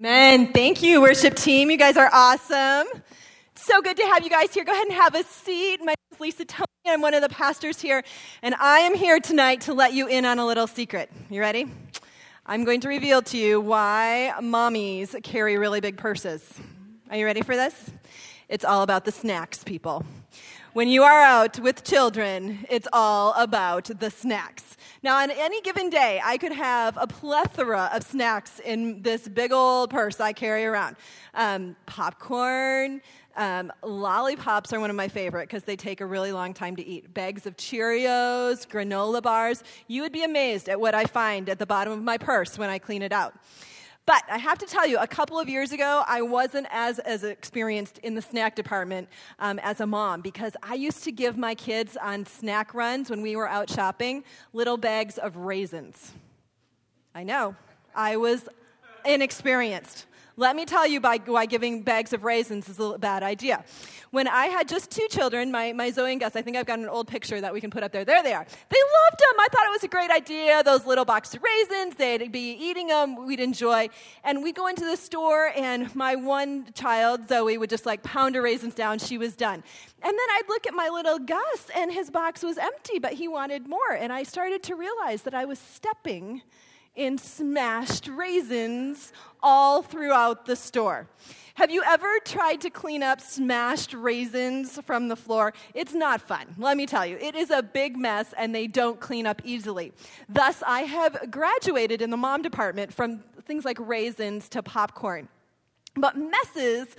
Man, thank you, worship team. You guys are awesome. So good to have you guys here. Go ahead and have a seat. My name is Lisa Tony. I'm one of the pastors here, and I am here tonight to let you in on a little secret. You ready? I'm going to reveal to you why mommies carry really big purses. Are you ready for this? It's all about the snacks, people. When you are out with children, it's all about the snacks. Now, on any given day, I could have a plethora of snacks in this big old purse I carry around. Um, popcorn, um, lollipops are one of my favorite because they take a really long time to eat. Bags of Cheerios, granola bars. You would be amazed at what I find at the bottom of my purse when I clean it out. But I have to tell you, a couple of years ago, I wasn't as, as experienced in the snack department um, as a mom because I used to give my kids on snack runs when we were out shopping little bags of raisins. I know, I was inexperienced. Let me tell you by, why giving bags of raisins is a bad idea. When I had just two children, my, my Zoe and Gus, I think I've got an old picture that we can put up there. There they are. They loved them. I thought it was a great idea. Those little box of raisins, they'd be eating them, we'd enjoy. And we go into the store, and my one child, Zoe, would just like pound her raisins down. She was done. And then I'd look at my little Gus, and his box was empty, but he wanted more. And I started to realize that I was stepping in smashed raisins all throughout the store. Have you ever tried to clean up smashed raisins from the floor? It's not fun, let me tell you. It is a big mess and they don't clean up easily. Thus, I have graduated in the mom department from things like raisins to popcorn. But messes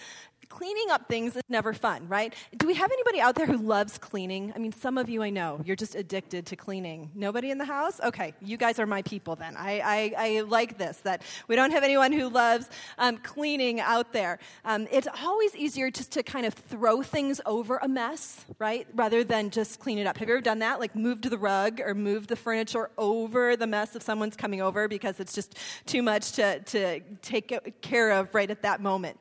cleaning up things is never fun, right? Do we have anybody out there who loves cleaning? I mean, some of you I know, you're just addicted to cleaning. Nobody in the house? Okay, you guys are my people then. I, I, I like this, that we don't have anyone who loves um, cleaning out there. Um, it's always easier just to kind of throw things over a mess, right? Rather than just clean it up. Have you ever done that? Like moved the rug or moved the furniture over the mess if someone's coming over because it's just too much to, to take care of right at that moment.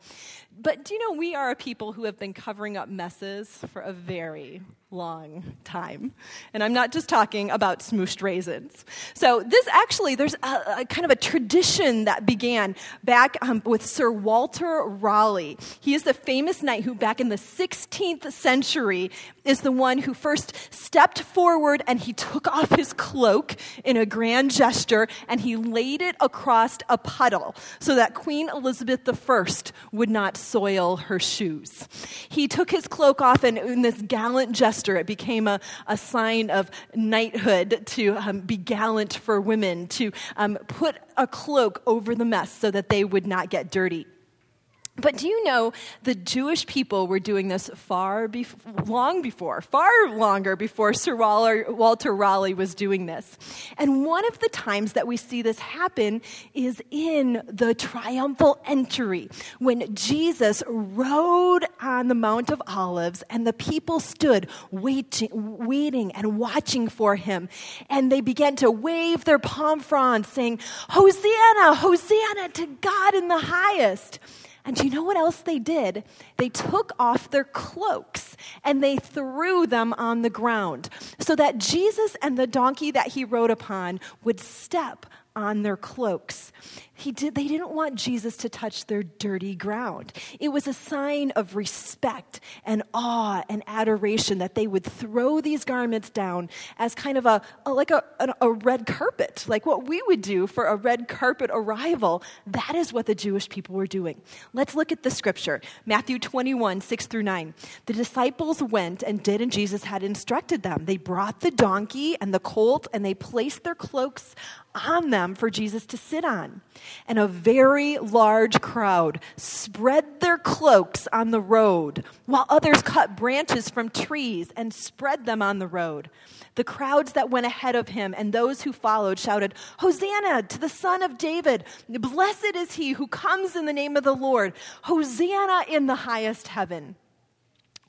But do you know we are a people who have been covering up messes for a very long time. And I'm not just talking about smooshed raisins. So, this actually, there's a, a kind of a tradition that began back um, with Sir Walter Raleigh. He is the famous knight who, back in the 16th century, is the one who first stepped forward and he took off his cloak in a grand gesture and he laid it across a puddle so that Queen Elizabeth I would not soil her shoes. He took his cloak off and, in this gallant gesture, it became a, a sign of knighthood to um, be gallant for women, to um, put a cloak over the mess so that they would not get dirty. But do you know the Jewish people were doing this far bef- long before, far longer before Sir Walter Raleigh was doing this. And one of the times that we see this happen is in the triumphal entry when Jesus rode on the Mount of Olives and the people stood waiting, waiting and watching for him. And they began to wave their palm fronds saying, Hosanna, Hosanna to God in the highest. And you know what else they did? They took off their cloaks and they threw them on the ground so that Jesus and the donkey that he rode upon would step on their cloaks. He did, they didn't want Jesus to touch their dirty ground. It was a sign of respect and awe and adoration that they would throw these garments down as kind of a, a like a, a, a red carpet, like what we would do for a red carpet arrival. That is what the Jewish people were doing. Let's look at the scripture Matthew 21, 6 through 9. The disciples went and did, and Jesus had instructed them. They brought the donkey and the colt, and they placed their cloaks on them for Jesus to sit on. And a very large crowd spread their cloaks on the road, while others cut branches from trees and spread them on the road. The crowds that went ahead of him and those who followed shouted, Hosanna to the Son of David! Blessed is he who comes in the name of the Lord! Hosanna in the highest heaven!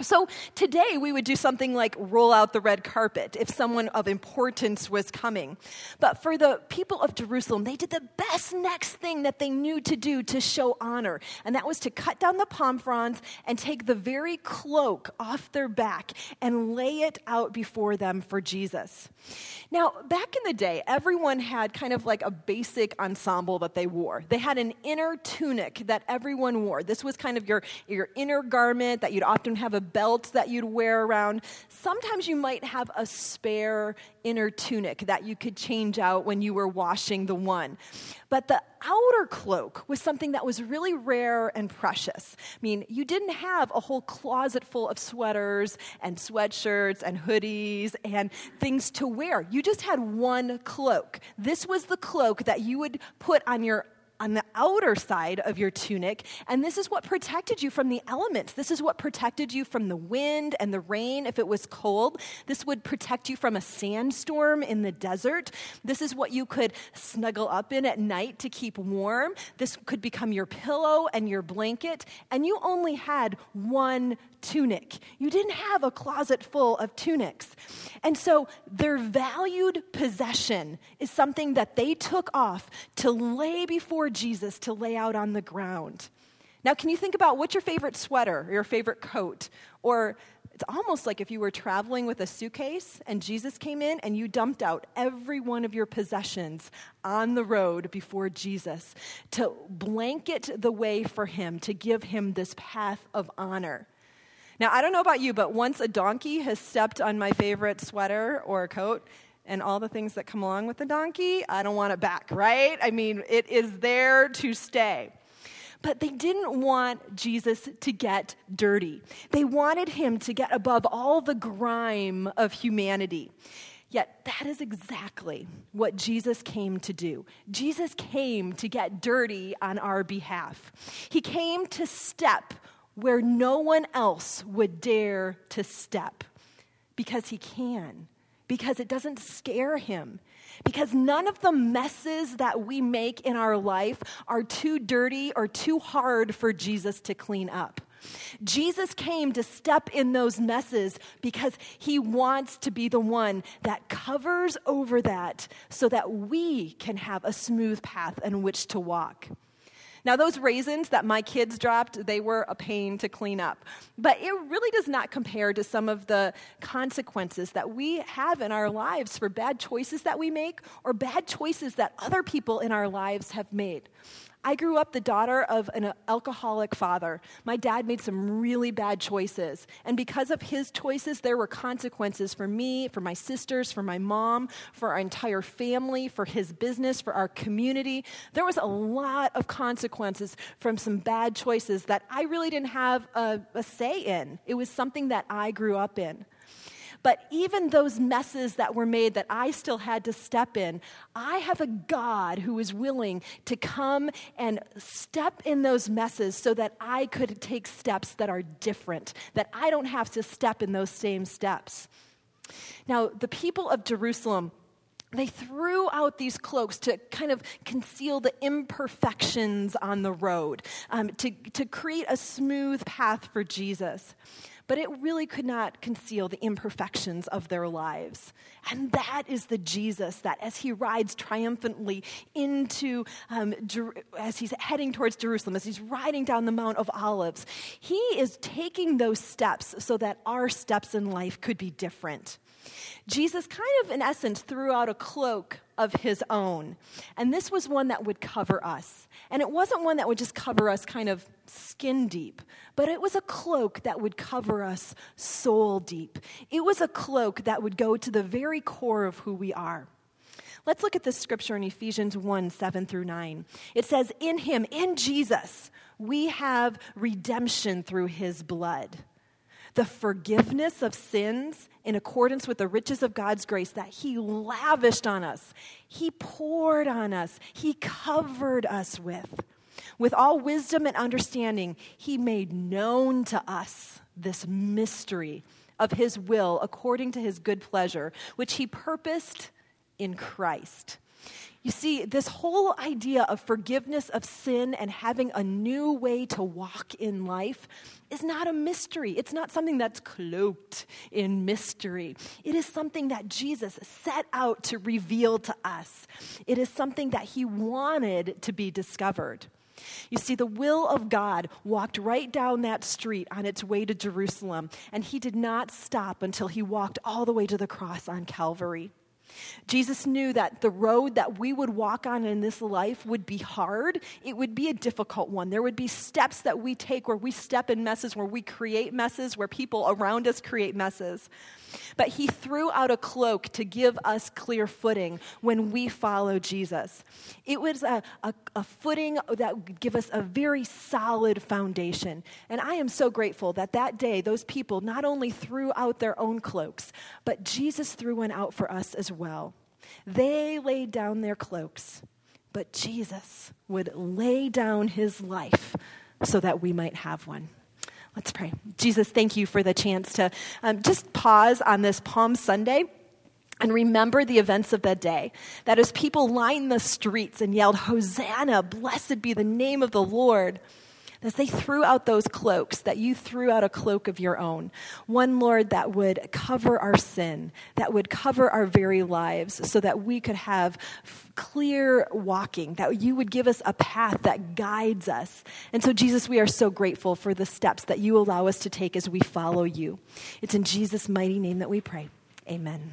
So today we would do something like roll out the red carpet if someone of importance was coming. But for the people of Jerusalem, they did the best next thing that they knew to do to show honor, and that was to cut down the palm fronds and take the very cloak off their back and lay it out before them for Jesus. Now, back in the day, everyone had kind of like a basic ensemble that they wore. They had an inner tunic that everyone wore. This was kind of your, your inner garment that you'd often have a belt that you'd wear around. Sometimes you might have a spare inner tunic that you could change out when you were washing the one. But the outer cloak was something that was really rare and precious. I mean, you didn't have a whole closet full of sweaters and sweatshirts and hoodies and things to wear. You just had one cloak. This was the cloak that you would put on your on the outer side of your tunic, and this is what protected you from the elements. This is what protected you from the wind and the rain if it was cold. This would protect you from a sandstorm in the desert. This is what you could snuggle up in at night to keep warm. This could become your pillow and your blanket, and you only had one tunic. You didn't have a closet full of tunics. And so their valued possession is something that they took off to lay before Jesus, to lay out on the ground. Now, can you think about what's your favorite sweater or your favorite coat? Or it's almost like if you were traveling with a suitcase and Jesus came in and you dumped out every one of your possessions on the road before Jesus to blanket the way for him, to give him this path of honor. Now, I don't know about you, but once a donkey has stepped on my favorite sweater or coat, and all the things that come along with the donkey, I don't want it back, right? I mean, it is there to stay. But they didn't want Jesus to get dirty. They wanted him to get above all the grime of humanity. Yet that is exactly what Jesus came to do. Jesus came to get dirty on our behalf. He came to step where no one else would dare to step because he can, because it doesn't scare him, because none of the messes that we make in our life are too dirty or too hard for Jesus to clean up. Jesus came to step in those messes because he wants to be the one that covers over that so that we can have a smooth path in which to walk. Now, those raisins that my kids dropped, they were a pain to clean up. But it really does not compare to some of the consequences that we have in our lives for bad choices that we make or bad choices that other people in our lives have made. I grew up the daughter of an alcoholic father. My dad made some really bad choices. And because of his choices, there were consequences for me, for my sisters, for my mom, for our entire family, for his business, for our community. There was a lot of consequences from some bad choices that I really didn't have a, a say in. It was something that I grew up in. But even those messes that were made that I still had to step in, I have a God who is willing to come and step in those messes so that I could take steps that are different, that I don't have to step in those same steps. Now, the people of Jerusalem, they threw out these cloaks to kind of conceal the imperfections on the road, um, to, to create a smooth path for Jesus but it really could not conceal the imperfections of their lives. And that is the Jesus that, as he rides triumphantly into, um, Jer- as he's heading towards Jerusalem, as he's riding down the Mount of Olives, he is taking those steps so that our steps in life could be different. Jesus kind of, in essence, threw out a cloak of his own. And this was one that would cover us. And it wasn't one that would just cover us kind of skin deep, but it was a cloak that would cover us soul deep. It was a cloak that would go to the very core of who we are. Let's look at this scripture in Ephesians 1 7 through 9. It says, In him, in Jesus, we have redemption through his blood the forgiveness of sins in accordance with the riches of God's grace that He lavished on us, He poured on us, He covered us with. With all wisdom and understanding, He made known to us this mystery of His will according to His good pleasure, which He purposed in Christ You see, this whole idea of forgiveness of sin and having a new way to walk in life is not a mystery. It's not something that's cloaked in mystery. It is something that Jesus set out to reveal to us. It is something that he wanted to be discovered. You see, the will of God walked right down that street on its way to Jerusalem, and he did not stop until he walked all the way to the cross on Calvary. Jesus knew that the road that we would walk on in this life would be hard. It would be a difficult one. There would be steps that we take where we step in messes, where we create messes, where people around us create messes. But he threw out a cloak to give us clear footing when we follow Jesus. It was a, a, a, footing that would give us a very solid foundation. And I am so grateful that that day, those people not only threw out their own cloaks, but Jesus threw one out for us as well. They laid down their cloaks, but Jesus would lay down his life so that we might have one. Let's pray. Jesus, thank you for the chance to um, just pause on this Palm Sunday and remember the events of that day. That as people lined the streets and yelled, Hosanna, blessed be the name of the Lord as they threw out those cloaks, that you threw out a cloak of your own. One, Lord, that would cover our sin, that would cover our very lives, so that we could have clear walking, that you would give us a path that guides us. And so, Jesus, we are so grateful for the steps that you allow us to take as we follow you. It's in Jesus' mighty name that we pray. Amen.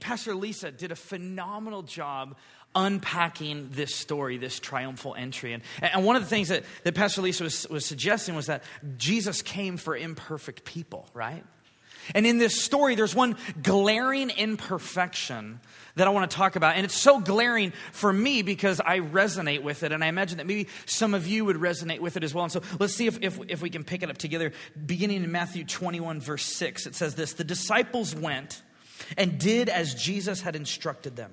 Pastor Lisa did a phenomenal job unpacking this story, this triumphal entry. And, and one of the things that, that Pastor Lisa was, was suggesting was that Jesus came for imperfect people, right? And in this story, there's one glaring imperfection that I want to talk about. And it's so glaring for me because I resonate with it. And I imagine that maybe some of you would resonate with it as well. And so let's see if, if, if we can pick it up together. Beginning in Matthew 21, verse 6, it says this The disciples went and did as Jesus had instructed them.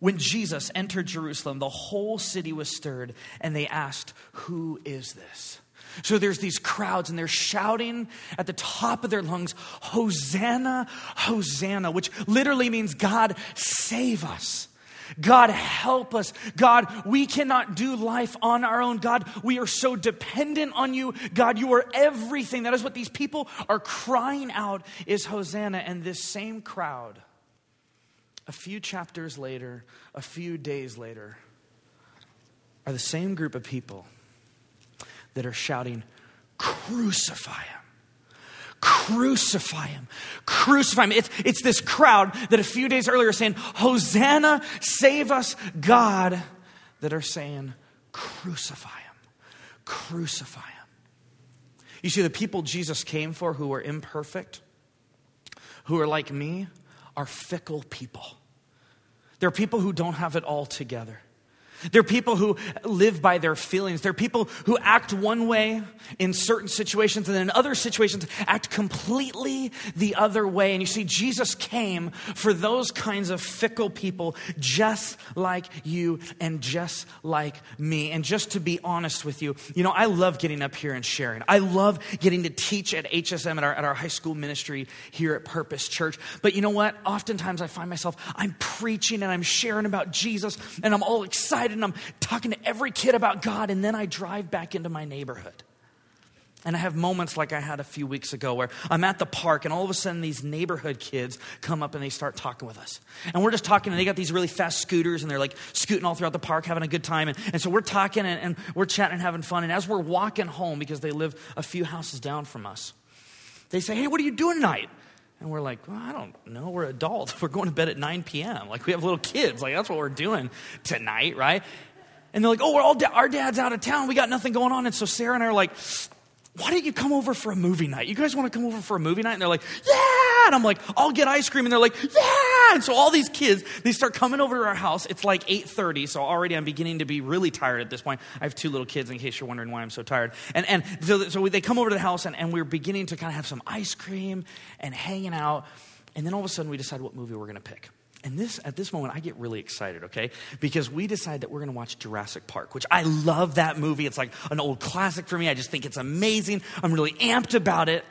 When Jesus entered Jerusalem, the whole city was stirred, and they asked, Who is this? So there's these crowds, and they're shouting at the top of their lungs, Hosanna, Hosanna, which literally means, God, save us. God, help us. God, we cannot do life on our own. God, we are so dependent on you. God, you are everything. That is what these people are crying out is Hosanna. And this same crowd a few chapters later, a few days later, are the same group of people that are shouting, Crucify him! Crucify him! Crucify him! It's, it's this crowd that a few days earlier are saying, Hosanna, save us, God, that are saying, Crucify him! Crucify him! You see, the people Jesus came for who are imperfect, who are like me, are fickle people. There are people who don't have it all together. They're people who live by their feelings. They're people who act one way in certain situations and then in other situations act completely the other way. And you see, Jesus came for those kinds of fickle people just like you and just like me. And just to be honest with you, you know, I love getting up here and sharing. I love getting to teach at HSM at our, at our high school ministry here at Purpose Church. But you know what? Oftentimes I find myself, I'm preaching and I'm sharing about Jesus and I'm all excited excited and I'm talking to every kid about God, and then I drive back into my neighborhood. And I have moments like I had a few weeks ago where I'm at the park and all of a sudden these neighborhood kids come up and they start talking with us. And we're just talking and they got these really fast scooters and they're like scooting all throughout the park having a good time. And, and so we're talking and, and we're chatting and having fun. And as we're walking home, because they live a few houses down from us, they say, Hey, what are you doing tonight? And we're like, well, I don't know. We're adults. We're going to bed at 9 p.m. Like, we have little kids. Like, that's what we're doing tonight, right? And they're like, oh, we're all da- our dad's out of town. We got nothing going on. And so Sarah and I are like, why don't you come over for a movie night? You guys want to come over for a movie night? And they're like, yeah. And I'm like, I'll get ice cream. And they're like, yeah. And so all these kids, they start coming over to our house. It's like 8.30, so already I'm beginning to be really tired at this point. I have two little kids, in case you're wondering why I'm so tired. And, and so, so they come over to the house, and, and we're beginning to kind of have some ice cream and hanging out. And then all of a sudden, we decide what movie we're going to pick. And this, at this moment, I get really excited, okay? Because we decide that we're gonna watch Jurassic Park, which I love that movie. It's like an old classic for me. I just think it's amazing. I'm really amped about it.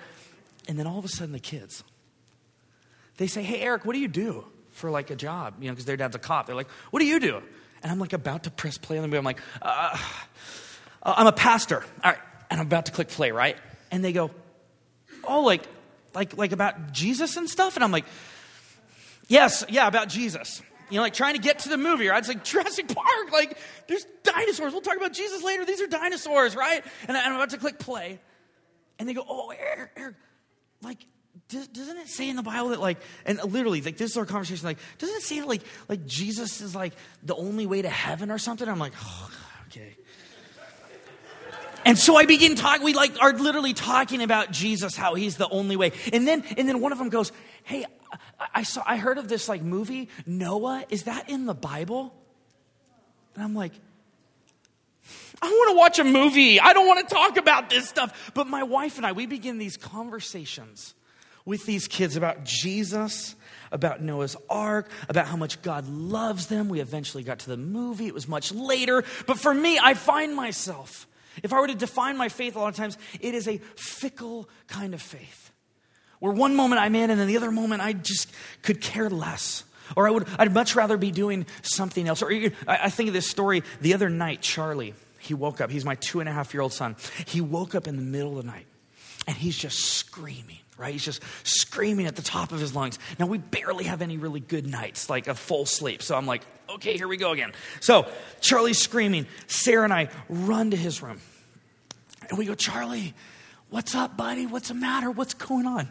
And then all of a sudden, the kids, they say, Hey, Eric, what do you do for like a job? You know, because their dad's a cop. They're like, What do you do? And I'm like about to press play on the movie. I'm like, uh, I'm a pastor. All right. And I'm about to click play, right? And they go, Oh, like, like, like about Jesus and stuff? And I'm like, Yes, yeah, about Jesus. You know, like trying to get to the movie, right? It's like Jurassic Park, like there's dinosaurs. We'll talk about Jesus later. These are dinosaurs, right? And I'm about to click play. And they go, oh, Eric, Eric like, doesn't it say in the Bible that like, and literally, like this is our conversation, like, doesn't it say like, like Jesus is like the only way to heaven or something? I'm like, oh, okay. And so I begin talking, we like are literally talking about Jesus, how he's the only way. And then, and then one of them goes, hey, I saw, I heard of this like movie, Noah. Is that in the Bible? And I'm like, I want to watch a movie. I don't want to talk about this stuff. But my wife and I, we begin these conversations with these kids about Jesus, about Noah's Ark, about how much God loves them. We eventually got to the movie. It was much later. But for me, I find myself, if I were to define my faith a lot of times, it is a fickle kind of faith. Where one moment I'm in and then the other moment I just could care less. Or I would, I'd much rather be doing something else. Or I think of this story the other night, Charlie, he woke up. He's my two and a half year old son. He woke up in the middle of the night and he's just screaming, right? He's just screaming at the top of his lungs. Now, we barely have any really good nights, like a full sleep. So I'm like, okay, here we go again. So Charlie's screaming. Sarah and I run to his room. And we go, Charlie, what's up, buddy? What's the matter? What's going on?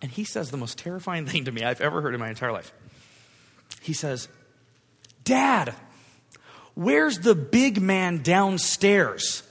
And he says the most terrifying thing to me I've ever heard in my entire life. He says, Dad, where's the big man downstairs?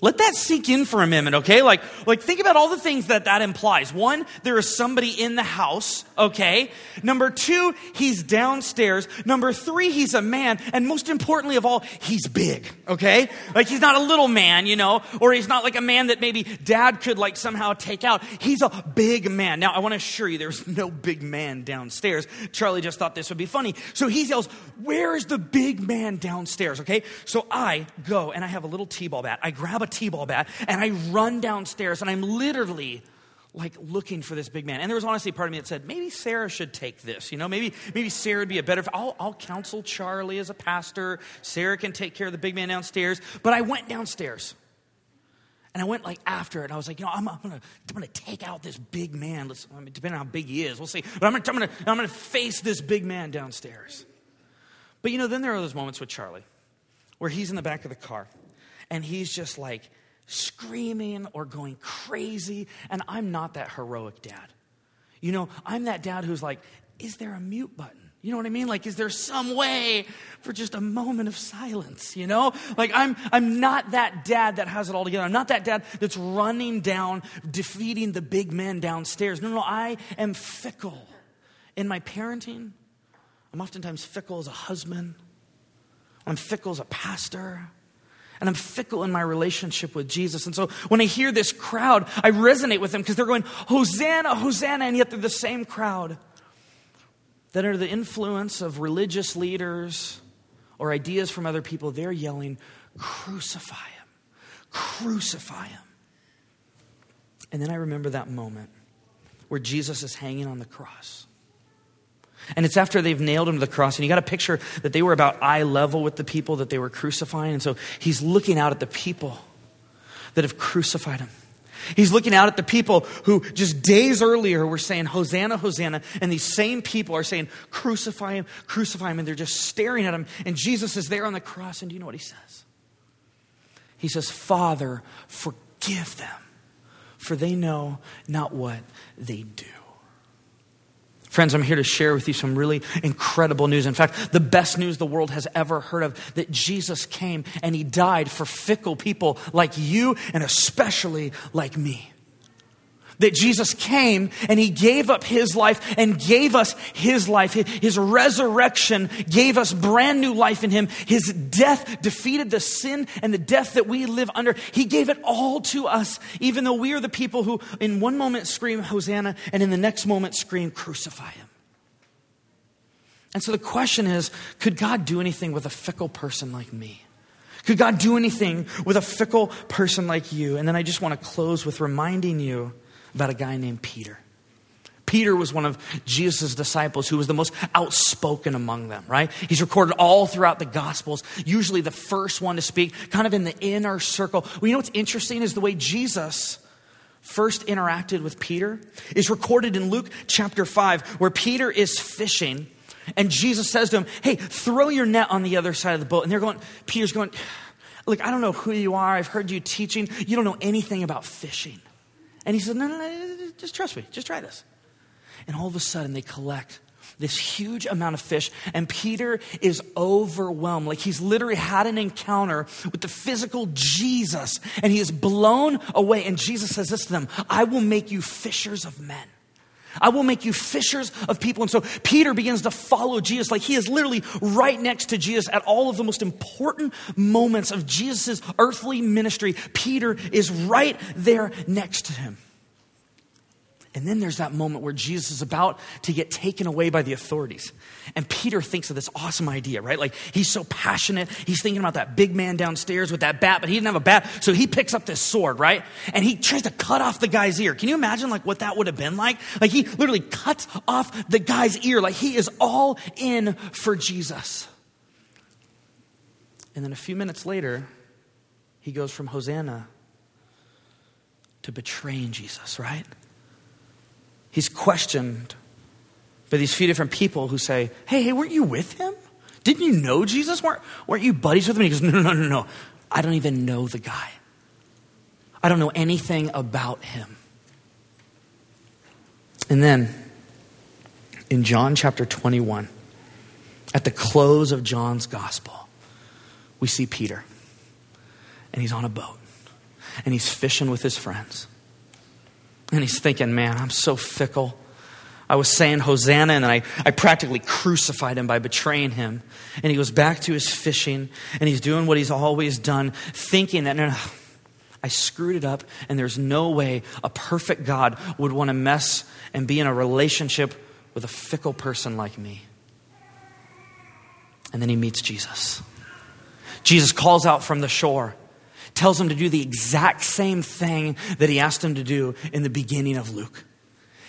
Let that sink in for a minute, okay? Like, like think about all the things that that implies. One, there is somebody in the house, okay? Number two, he's downstairs. Number three, he's a man. And most importantly of all, he's big, okay? Like he's not a little man, you know, or he's not like a man that maybe dad could like somehow take out. He's a big man. Now, I want to assure you there's no big man downstairs. Charlie just thought this would be funny. So he yells, where is the big man downstairs, okay? So I go and I have a little t-ball bat. I grab a t-ball bat and I run downstairs and I'm literally like looking for this big man. And there was honestly part of me that said, maybe Sarah should take this. You know, maybe maybe Sarah would be a better. I'll, I'll counsel Charlie as a pastor. Sarah can take care of the big man downstairs. But I went downstairs. And I went like after it. And I was like, you know, I'm, I'm gonna, I'm gonna take out this big man. Let's, I mean, depending on how big he is, we'll see. But I'm gonna, I'm gonna, I'm gonna face this big man downstairs. But you know, then there are those moments with Charlie where he's in the back of the car and he's just like screaming or going crazy. And I'm not that heroic dad. You know, I'm that dad who's like, is there a mute button? You know what I mean? Like, is there some way for just a moment of silence? You know? Like, I'm, I'm not that dad that has it all together. I'm not that dad that's running down, defeating the big men downstairs. No, no, I am fickle in my parenting. I'm oftentimes fickle as a husband. I'm fickle as a pastor and I'm fickle in my relationship with Jesus. And so when I hear this crowd, I resonate with them because they're going, Hosanna, Hosanna, and yet they're the same crowd that under the influence of religious leaders or ideas from other people, they're yelling, Crucify him, crucify him. And then I remember that moment where Jesus is hanging on the cross. And it's after they've nailed him to the cross. And you got a picture that they were about eye level with the people that they were crucifying. And so he's looking out at the people that have crucified him. He's looking out at the people who just days earlier were saying, Hosanna, Hosanna. And these same people are saying, Crucify him, crucify him. And they're just staring at him. And Jesus is there on the cross. And do you know what he says? He says, Father, forgive them, for they know not what they do. Friends, I'm here to share with you some really incredible news. In fact, the best news the world has ever heard of that Jesus came and he died for fickle people like you and especially like me. That Jesus came and he gave up his life and gave us his life. His resurrection gave us brand new life in him. His death defeated the sin and the death that we live under. He gave it all to us, even though we are the people who in one moment scream Hosanna and in the next moment scream crucify him. And so the question is could God do anything with a fickle person like me? Could God do anything with a fickle person like you? And then I just want to close with reminding you about a guy named Peter. Peter was one of Jesus' disciples who was the most outspoken among them, right? He's recorded all throughout the Gospels, usually the first one to speak, kind of in the inner circle. Well, you know what's interesting is the way Jesus first interacted with Peter is recorded in Luke chapter 5, where Peter is fishing and Jesus says to him, Hey, throw your net on the other side of the boat. And they're going, Peter's going, Look, I don't know who you are. I've heard you teaching. You don't know anything about fishing. And he said, No, no, no, just trust me. Just try this. And all of a sudden, they collect this huge amount of fish, and Peter is overwhelmed. Like he's literally had an encounter with the physical Jesus, and he is blown away. And Jesus says this to them I will make you fishers of men. I will make you fishers of people. And so Peter begins to follow Jesus like he is literally right next to Jesus at all of the most important moments of Jesus' earthly ministry. Peter is right there next to him. And then there's that moment where Jesus is about to get taken away by the authorities. And Peter thinks of this awesome idea, right? Like he's so passionate. He's thinking about that big man downstairs with that bat, but he didn't have a bat. So he picks up this sword, right? And he tries to cut off the guy's ear. Can you imagine like what that would have been like? Like he literally cuts off the guy's ear. Like he is all in for Jesus. And then a few minutes later, he goes from Hosanna to betraying Jesus, right? He's questioned by these few different people who say, Hey, hey, weren't you with him? Didn't you know Jesus? Weren't, weren't you buddies with him? he goes, No, no, no, no, no. I don't even know the guy. I don't know anything about him. And then in John chapter 21, at the close of John's gospel, we see Peter. And he's on a boat. And he's fishing with his friends. And he's thinking, man, I'm so fickle. I was saying Hosanna, and I, I practically crucified him by betraying him. And he goes back to his fishing, and he's doing what he's always done, thinking that, no, no, I screwed it up, and there's no way a perfect God would want to mess and be in a relationship with a fickle person like me. And then he meets Jesus. Jesus calls out from the shore tells him to do the exact same thing that he asked him to do in the beginning of Luke.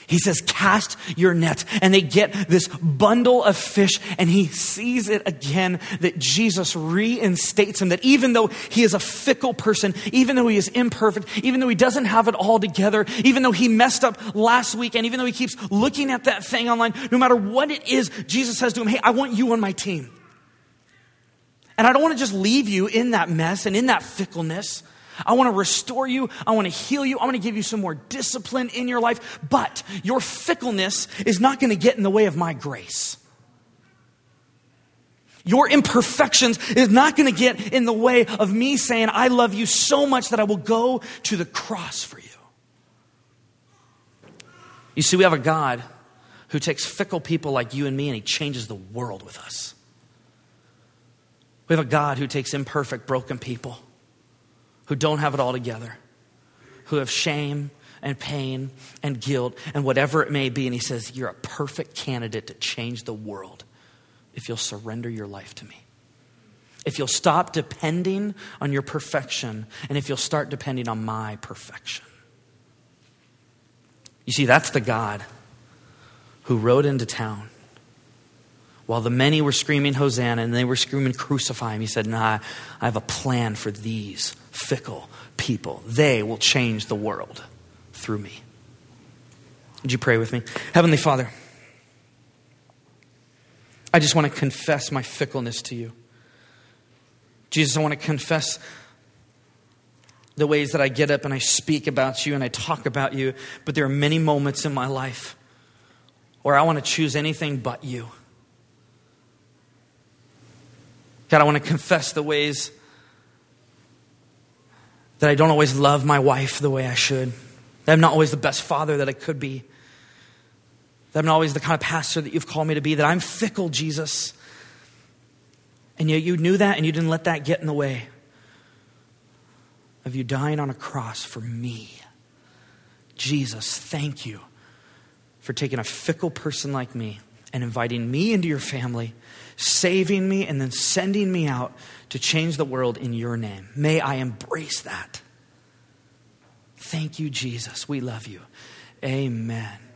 He says, Cast your net. And they get this bundle of fish, and he sees it again that Jesus reinstates him. That even though he is a fickle person, even though he is imperfect, even though he doesn't have it all together, even though he messed up last week, and even though he keeps looking at that thing online, no matter what it is, Jesus says to him, Hey, I want you on my team. And I don't want to just leave you in that mess and in that fickleness. I want to restore you. I want to heal you. I want to give you some more discipline in your life. But your fickleness is not going to get in the way of my grace. Your imperfections is not going to get in the way of me saying, I love you so much that I will go to the cross for you. You see, we have a God who takes fickle people like you and me and he changes the world with us. We have a God who takes imperfect, broken people who don't have it all together, who have shame and pain and guilt and whatever it may be. And He says, You're a perfect candidate to change the world if you'll surrender your life to me. If you'll stop depending on your perfection and if you'll start depending on my perfection. You see, that's the God who rode into town while the many were screaming Hosanna and they were screaming crucify him, he said, Nah, I have a plan for these fickle people. They will change the world through me. Would you pray with me? Heavenly Father, I just want to confess my fickleness to you. Jesus, I want to confess the ways that I get up and I speak about you and I talk about you, but there are many moments in my life where I want to choose anything but you. God, I want to confess the ways that I don't always love my wife the way I should, that I'm not always the best father that I could be, that I'm not always the kind of pastor that you've called me to be, that I'm fickle, Jesus. And yet you knew that and you didn't let that get in the way of you dying on a cross for me. Jesus, thank you for taking a fickle person like me and inviting me into your family, saving me, and then sending me out to change the world in your name. May I embrace that. Thank you, Jesus. We love you. Amen.